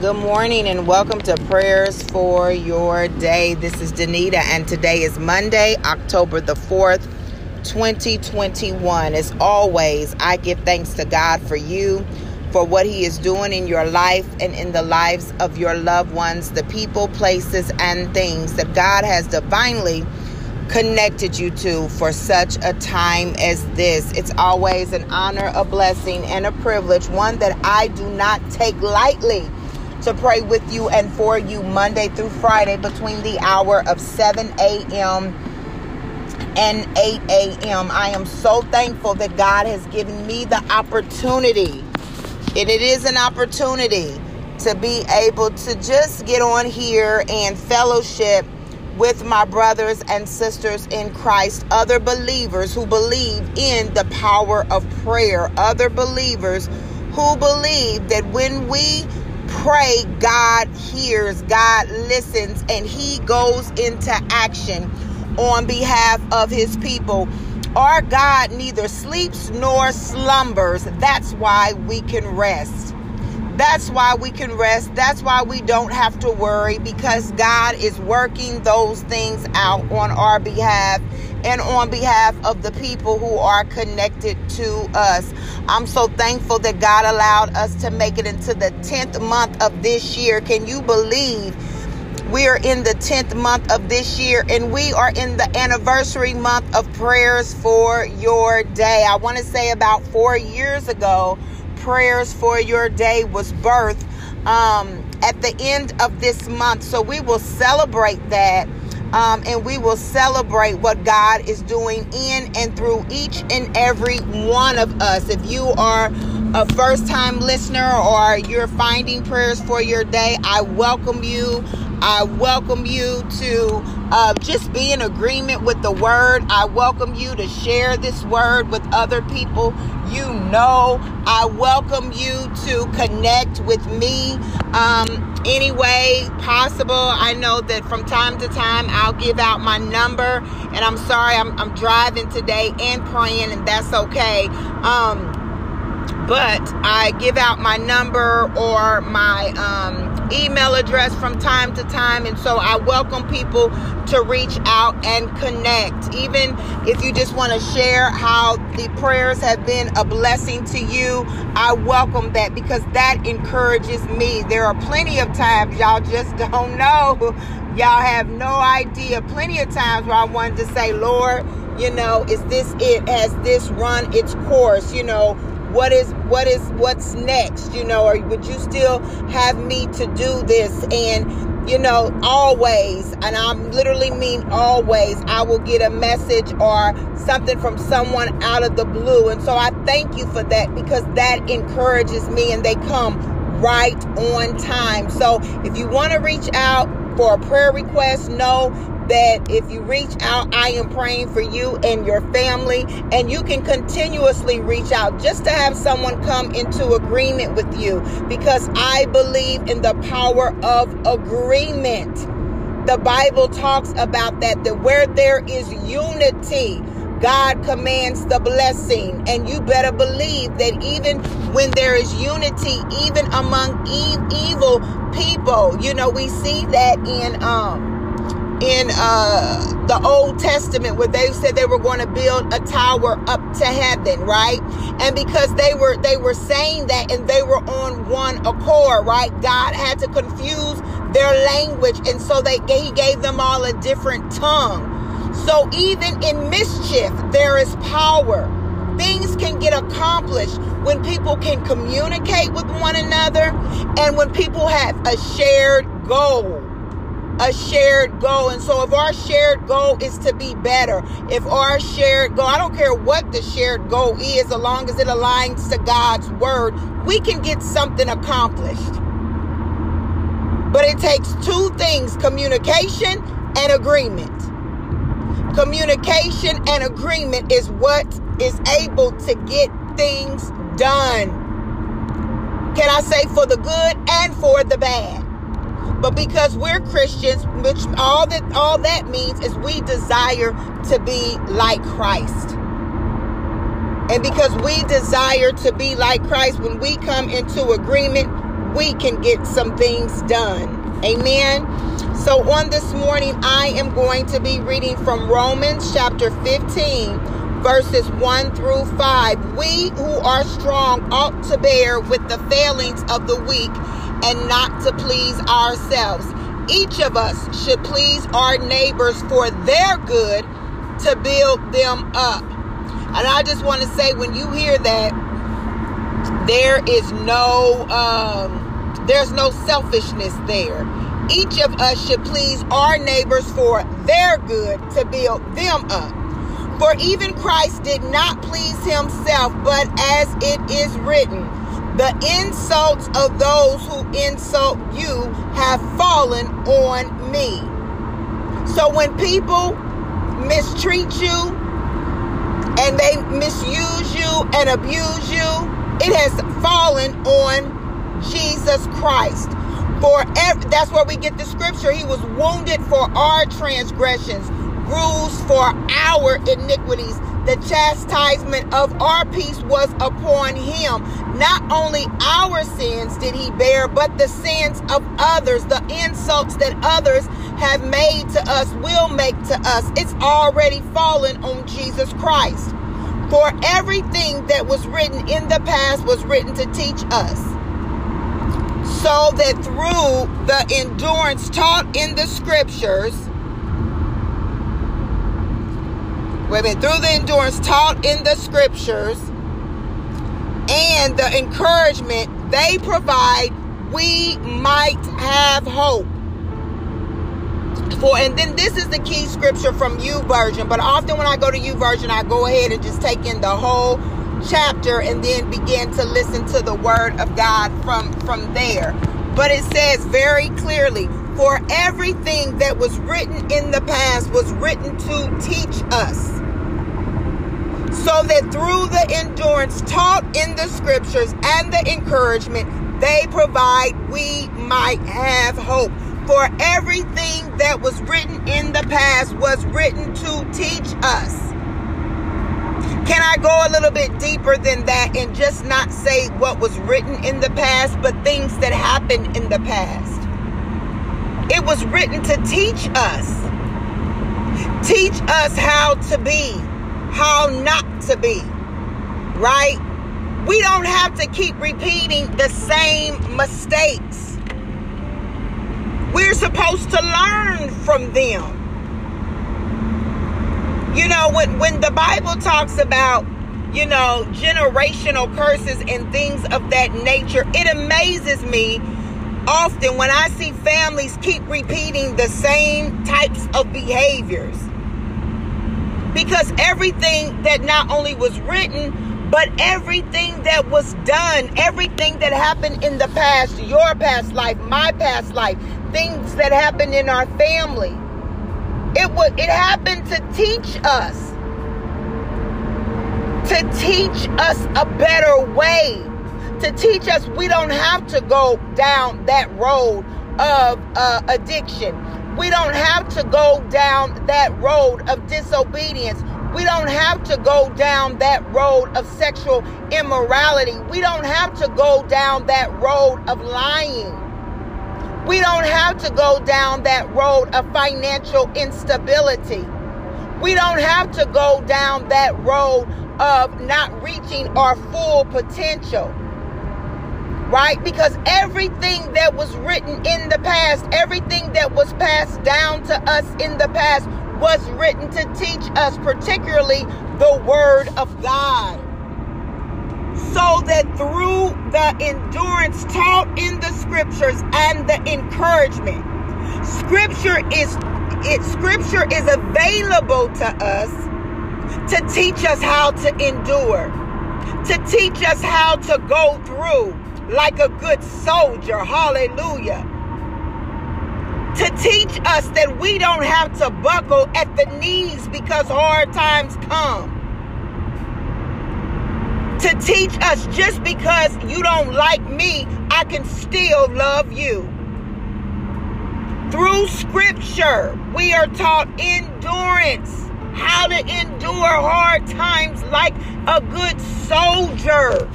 Good morning and welcome to Prayers for Your Day. This is Danita and today is Monday, October the 4th, 2021. As always, I give thanks to God for you, for what He is doing in your life and in the lives of your loved ones, the people, places, and things that God has divinely connected you to for such a time as this. It's always an honor, a blessing, and a privilege, one that I do not take lightly to pray with you and for you Monday through Friday between the hour of 7 a.m. and 8 a.m. I am so thankful that God has given me the opportunity, and it is an opportunity to be able to just get on here and fellowship with my brothers and sisters in Christ, other believers who believe in the power of prayer, other believers who believe that when we pray, God hears, God listens, and He goes into action on behalf of His people. Our God neither sleeps nor slumbers. That's why we can rest. That's why we can rest. That's why we don't have to worry because God is working those things out on our behalf and on behalf of the people who are connected to us. I'm so thankful that God allowed us to make it into the 10th month of this year. Can you believe? We are in the 10th month of this year and we are in the anniversary month of prayers for your day. I want to say about four years ago, prayers for your day was birthed um, at the end of this month. So we will celebrate that um, and we will celebrate what God is doing in and through each and every one of us. If you are a first time listener or you're finding prayers for your day, I welcome you. I welcome you to uh, just be in agreement with the word. I welcome you to share this word with other people you know. I welcome you to connect with me um, any way possible. I know that from time to time I'll give out my number, and I'm sorry I'm, I'm driving today and praying, and that's okay. Um, but I give out my number or my um, email address from time to time. And so I welcome people to reach out and connect. Even if you just want to share how the prayers have been a blessing to you, I welcome that because that encourages me. There are plenty of times y'all just don't know. Y'all have no idea. Plenty of times where I wanted to say, Lord, you know, is this it? Has this run its course? You know, what is what is what's next you know? Or would you still have me to do this? And you know always and i literally mean always i will get a message or something from someone out of the blue. And so i thank you for that because that encourages me and they come right on time. So if you want to reach out for a prayer request know that if you reach out, I am praying for you and your family. And you can continuously reach out just to have someone come into agreement with you because I believe in the power of agreement. The Bible talks about that, that where there is unity, God commands the blessing. And you better believe that even when there is unity, even among evil people, you know, we see that in um in uh, the Old Testament where they said they were going to build a tower up to heaven, right? And because they were they were saying that and they were on one accord, right? God had to confuse their language, and so they he gave them all a different tongue. So even in mischief, there is power. Things can get accomplished when people can communicate with one another and when people have a shared goal a shared goal. And so if our shared goal is to be better, if our shared goal, I don't care what the shared goal is, as long as it aligns to God's word, we can get something accomplished. But it takes two things communication and agreement. Communication and agreement is what is able to get things done. Can I say for the good and for the bad? But because we're Christians, which all that all that means is we desire to be like Christ. And because we desire to be like Christ, when we come into agreement, we can get some things done. Amen. So on this morning, I am going to be reading from Romans chapter 15, verses 1 through 5. We who are strong ought to bear with the failings of the weak and not to please ourselves. Each of us should please our neighbors for their good to build them up. And I just want to say, when you hear that, there is no um, there's no selfishness there. Each of us should please our neighbors for their good to build them up. For even Christ did not please himself, but as it is written, the insults of those who insult you have fallen on me. So when people mistreat you and they misuse you and abuse you, it has fallen on Jesus Christ. For every, that's where we get the scripture. He was wounded for our transgressions, bruised for our iniquities. The chastisement of our peace was upon him. Not only our sins did he bear, but the sins of others, the insults that others have made to us will make to us. It's already fallen on Jesus Christ. For everything that was written in the past was written to teach us so that through the endurance taught in the scriptures, wait a minute, through the endurance taught in the scriptures and the encouragement they provide, we might have hope. For and then this is the key scripture from YouVersion, but often when I go to YouVersion, I go ahead and just take in the whole chapter and then begin to listen to the word of God from from there. But it says very clearly, for everything that was written in the past was written to teach us. So that through the endurance taught in the scriptures and the encouragement they provide, we might have hope. For everything that was written in the past was written to teach us can I go a little bit deeper than that and just not say what was written in the past, but things that happened in the past? It was written to teach us. Teach us how to be, how not to be, right? We don't have to keep repeating the same mistakes. We're supposed to learn from them. You know, when, when the Bible talks about, you know, generational curses and things of that nature, it amazes me often when I see families keep repeating the same types of behaviors. Because everything that not only was written, but everything that was done, everything that happened in the past, your past life, my past life, things that happened in our family it was it happened to teach us. To teach us a better way. To teach us we don't have to go down that road of uh, addiction. We don't have to go down that road of disobedience. We don't have to go down that road of sexual immorality. We don't have to go down that road of lying. We don't have to go down that road of financial instability. We don't have to go down that road of not reaching our full potential. Right? Because everything that was written in the past, everything that was passed down to us in the past, was written to teach us, particularly the Word of God so that through the endurance taught in the scriptures and the encouragement, scripture is it scripture is available to us to teach us how to endure, to teach us how to go through like a good soldier. Hallelujah. To teach us that we don't have to buckle at the knees because hard times come to teach us just because you don't like me, I can still love you. Through scripture, we are taught endurance, how to endure hard times like a good soldier.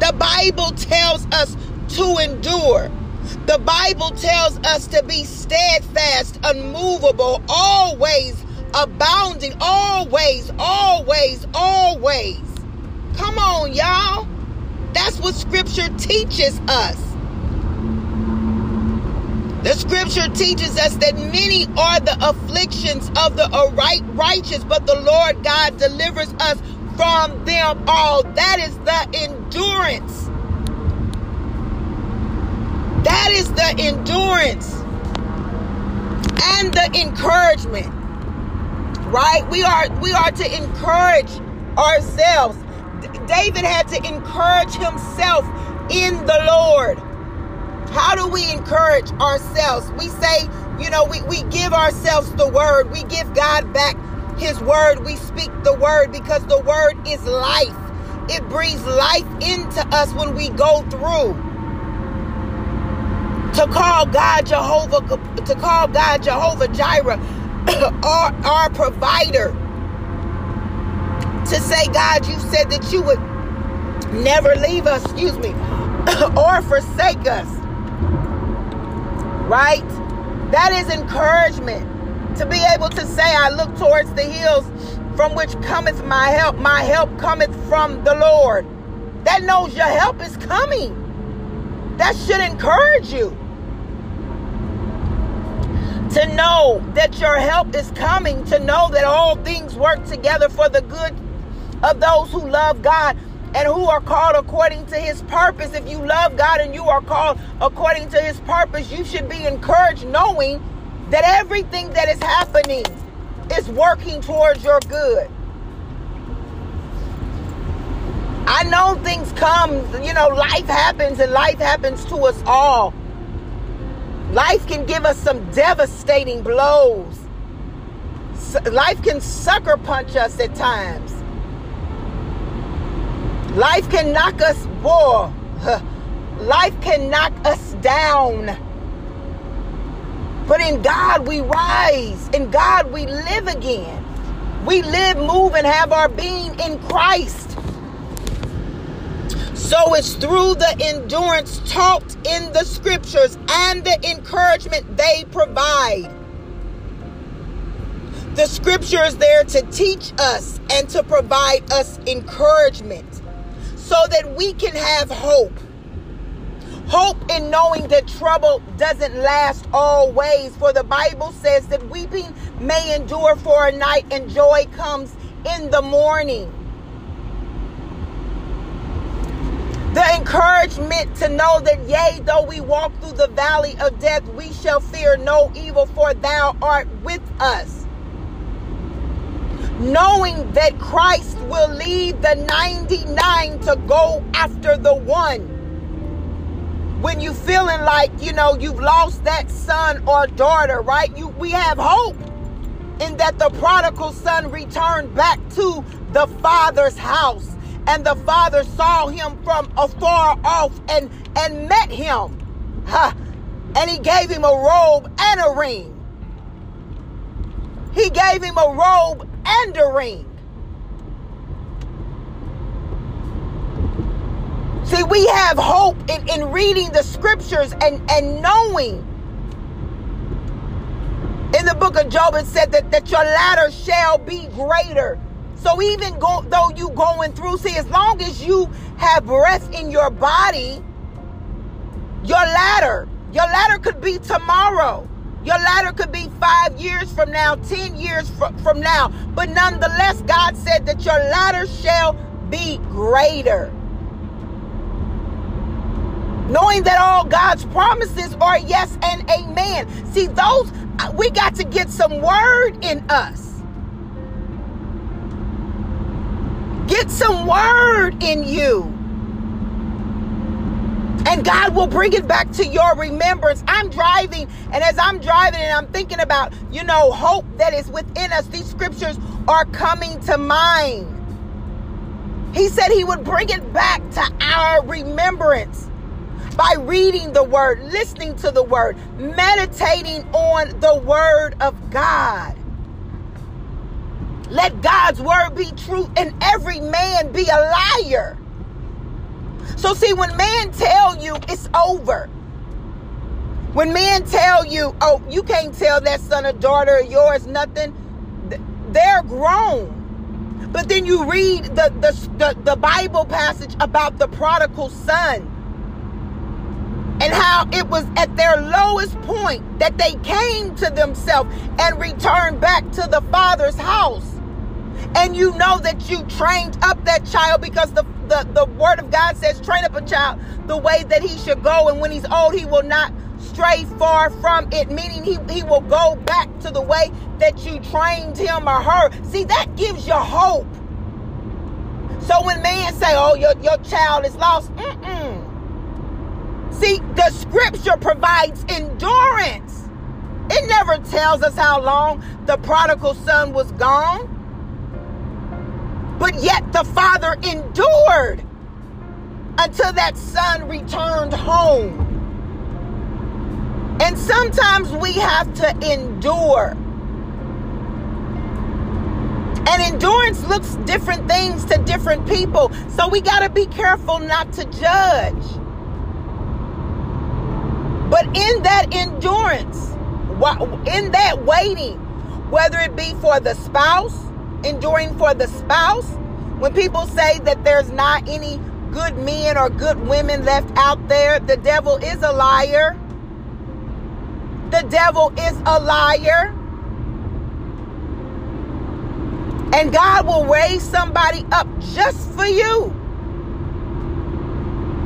The Bible tells us to endure. The Bible tells us to be steadfast, unmovable, always abounding, always, always, always. Come on, y'all. That's what scripture teaches us. The scripture teaches us that many are the afflictions of the righteous, but the Lord God delivers us from them all. That is the endurance. That is the endurance and the encouragement. Right? We are we are to encourage ourselves. David had to encourage himself in the Lord. How do we encourage ourselves? We say, you know, we, we give ourselves the word. We give God back his word. We speak the word because the word is life. It breathes life into us when we go through. To call God Jehovah, to call God Jehovah Jireh, our, our provider. To say, God, you said that you would never leave us, excuse me, or forsake us right? That is encouragement to be able to say, I look towards the hills from which cometh my help. My help cometh from the Lord. That knows your help is coming. That should encourage you. To know that your help is coming, to know that all things work together for the good of those who love God and who are called according to his purpose. If you love God and you are called according to his purpose, you should be encouraged knowing that everything that is happening is working towards your good. I know things come, you know, life happens and life happens to us all. Life can give us some devastating blows. Life can sucker punch us at times. Life can knock us, boy. Life can knock us down. But in God we rise. In God we live again. We live, move, and have our being in Christ. So it's through the endurance taught in the scriptures and the encouragement they provide. The scripture is there to teach us and to provide us encouragement so that we can have hope. Hope in knowing that trouble doesn't last always. For the Bible says that weeping may endure for a night and joy comes in the morning. The encouragement to know that, yea, though we walk through the valley of death, we shall fear no evil, for thou art with us knowing that Christ will leave the 99 to go after the one. When you feeling like, you know, you've lost that son or daughter, right? You we have hope in that the prodigal son returned back to the father's house and the father saw him from afar off and and met him. Huh. And he gave him a robe and a ring. He gave him a robe and a ring. See, we have hope in, in reading the scriptures and, and knowing. In the book of Job, it said that, that your latter shall be greater. So even go, though you going through, see, as long as you have breath in your body, your ladder, your ladder could be tomorrow. Your ladder could be five years from now, 10 years fr- from now. But nonetheless, God said that your ladder shall be greater. Knowing that all God's promises are yes and amen. See, those, uh, we got to get some word in us. Get some word in you and God will bring it back to your remembrance. I'm driving, and as I'm driving and I'm thinking about, you know, hope that is within us, these scriptures are coming to mind. He said he would bring it back to our remembrance by reading the word, listening to the word, meditating on the word of God. Let God's word be true and every man be a liar. So see, when men tell you it's over, when men tell you, oh, you can't tell that son or daughter of yours nothing, they're grown. But then you read the, the, the, the Bible passage about the prodigal son and how it was at their lowest point that they came to themselves and returned back to the father's house. And you know that you trained up that child because the, the, the word of God says, train up a child the way that he should go. And when he's old, he will not stray far from it, meaning he, he will go back to the way that you trained him or her. See, that gives you hope. So when men say, oh, your, your child is lost, mm-mm. See, the scripture provides endurance. It never tells us how long the prodigal son was gone. But yet the father endured until that son returned home. And sometimes we have to endure. And endurance looks different things to different people. So we got to be careful not to judge. But in that endurance, in that waiting, whether it be for the spouse, enduring for the spouse, when people say that there's not any good men or good women left out there, the devil is a liar. The devil is a liar. And God will raise somebody up just for you.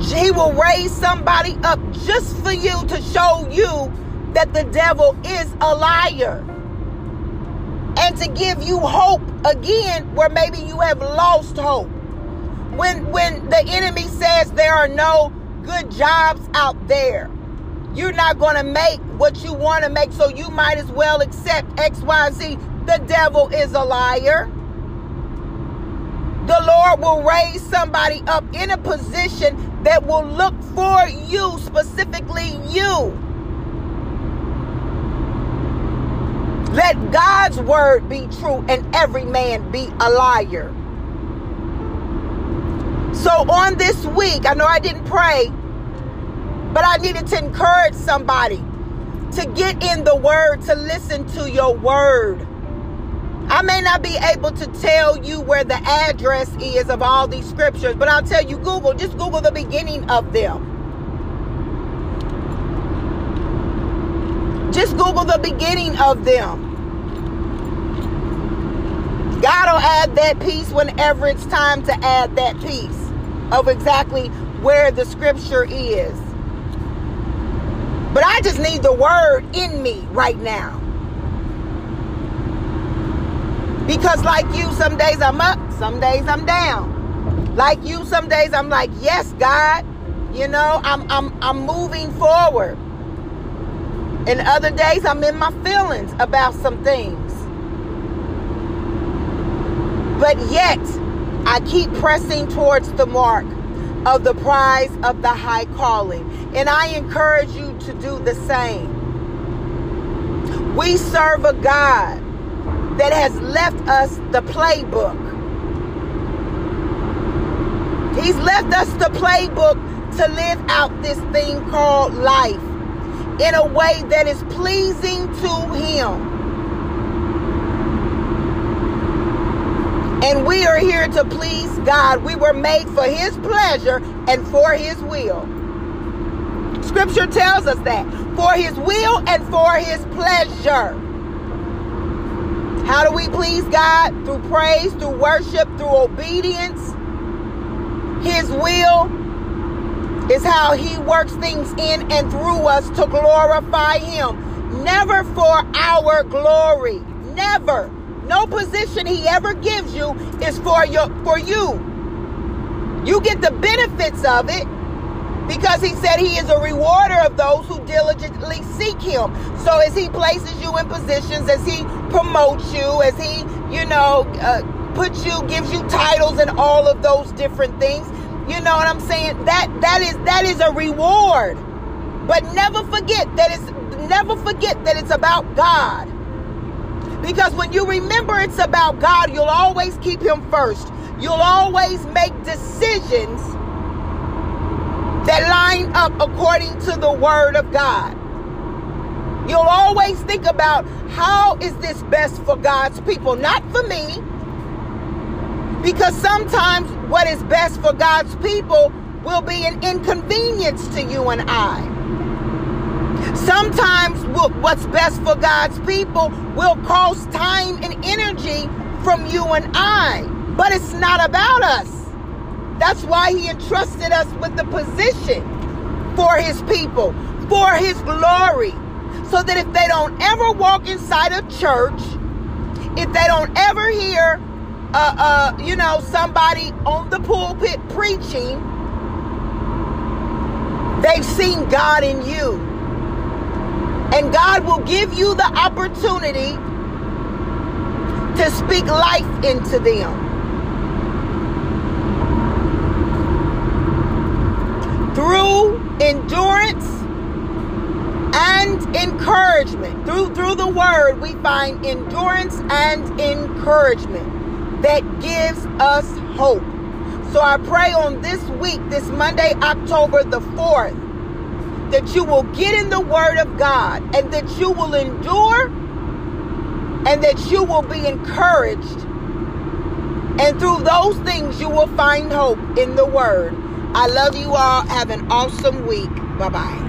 He will raise somebody up just for you to show you that the devil is a liar. And to give you hope again where maybe you have lost hope. When when the enemy says there are no good jobs out there, you're not going to make what you want to make, so you might as well accept XYZ. The devil is a liar. The Lord will raise somebody up in a position that will look for you, specifically you. Let God's word be true and every man be a liar. So on this week, I know I didn't pray, but I needed to encourage somebody to get in the word, to listen to your word. I may not be able to tell you where the address is of all these scriptures, but I'll tell you Google, just Google the beginning of them. Just Google the beginning of them. God will add that piece whenever it's time to add that piece of exactly where the scripture is. But I just need the word in me right now. Because like you, some days I'm up, some days I'm down. Like you, some days I'm like, yes, God. You know, I'm I'm I'm moving forward. And other days I'm in my feelings about some things. But yet, I keep pressing towards the mark of the prize of the high calling. And I encourage you to do the same. We serve a God that has left us the playbook. He's left us the playbook to live out this thing called life in a way that is pleasing to Him. And we are here to please God. We were made for His pleasure and for His will. Scripture tells us that. For His will and for His pleasure. How do we please God? Through praise, through worship, through obedience. His will is how He works things in and through us to glorify Him. Never for our glory. Never. No position he ever gives you is for your for you. You get the benefits of it because he said he is a rewarder of those who diligently seek him. So as he places you in positions, as he promotes you, as he, you know, uh, puts you, gives you titles and all of those different things, you know what I'm saying? That that is that is a reward. But never forget that it's never forget that it's about God. Because when you remember it's about God, you'll always keep Him first. You'll always make decisions that line up according to the word of God. You'll always think about how is this best for God's people, not for me. Because sometimes what is best for God's people will be an inconvenience to you and I. Sometimes what's best for God's people will cost time and energy from you and I. But it's not about us. That's why He entrusted us with the position for His people, for His glory. So that if they don't ever walk inside a church, if they don't ever hear, uh, uh, you know, somebody on the pulpit preaching, they've seen God in you. And God will give you the opportunity to speak life into them. Through endurance and encouragement. Through through the word we find endurance and encouragement that gives us hope. So I pray on this week, this Monday, October the 4th, that you will get in the word of God and that you will endure and that you will be encouraged. And through those things, you will find hope in the word. I love you all. Have an awesome week. Bye bye.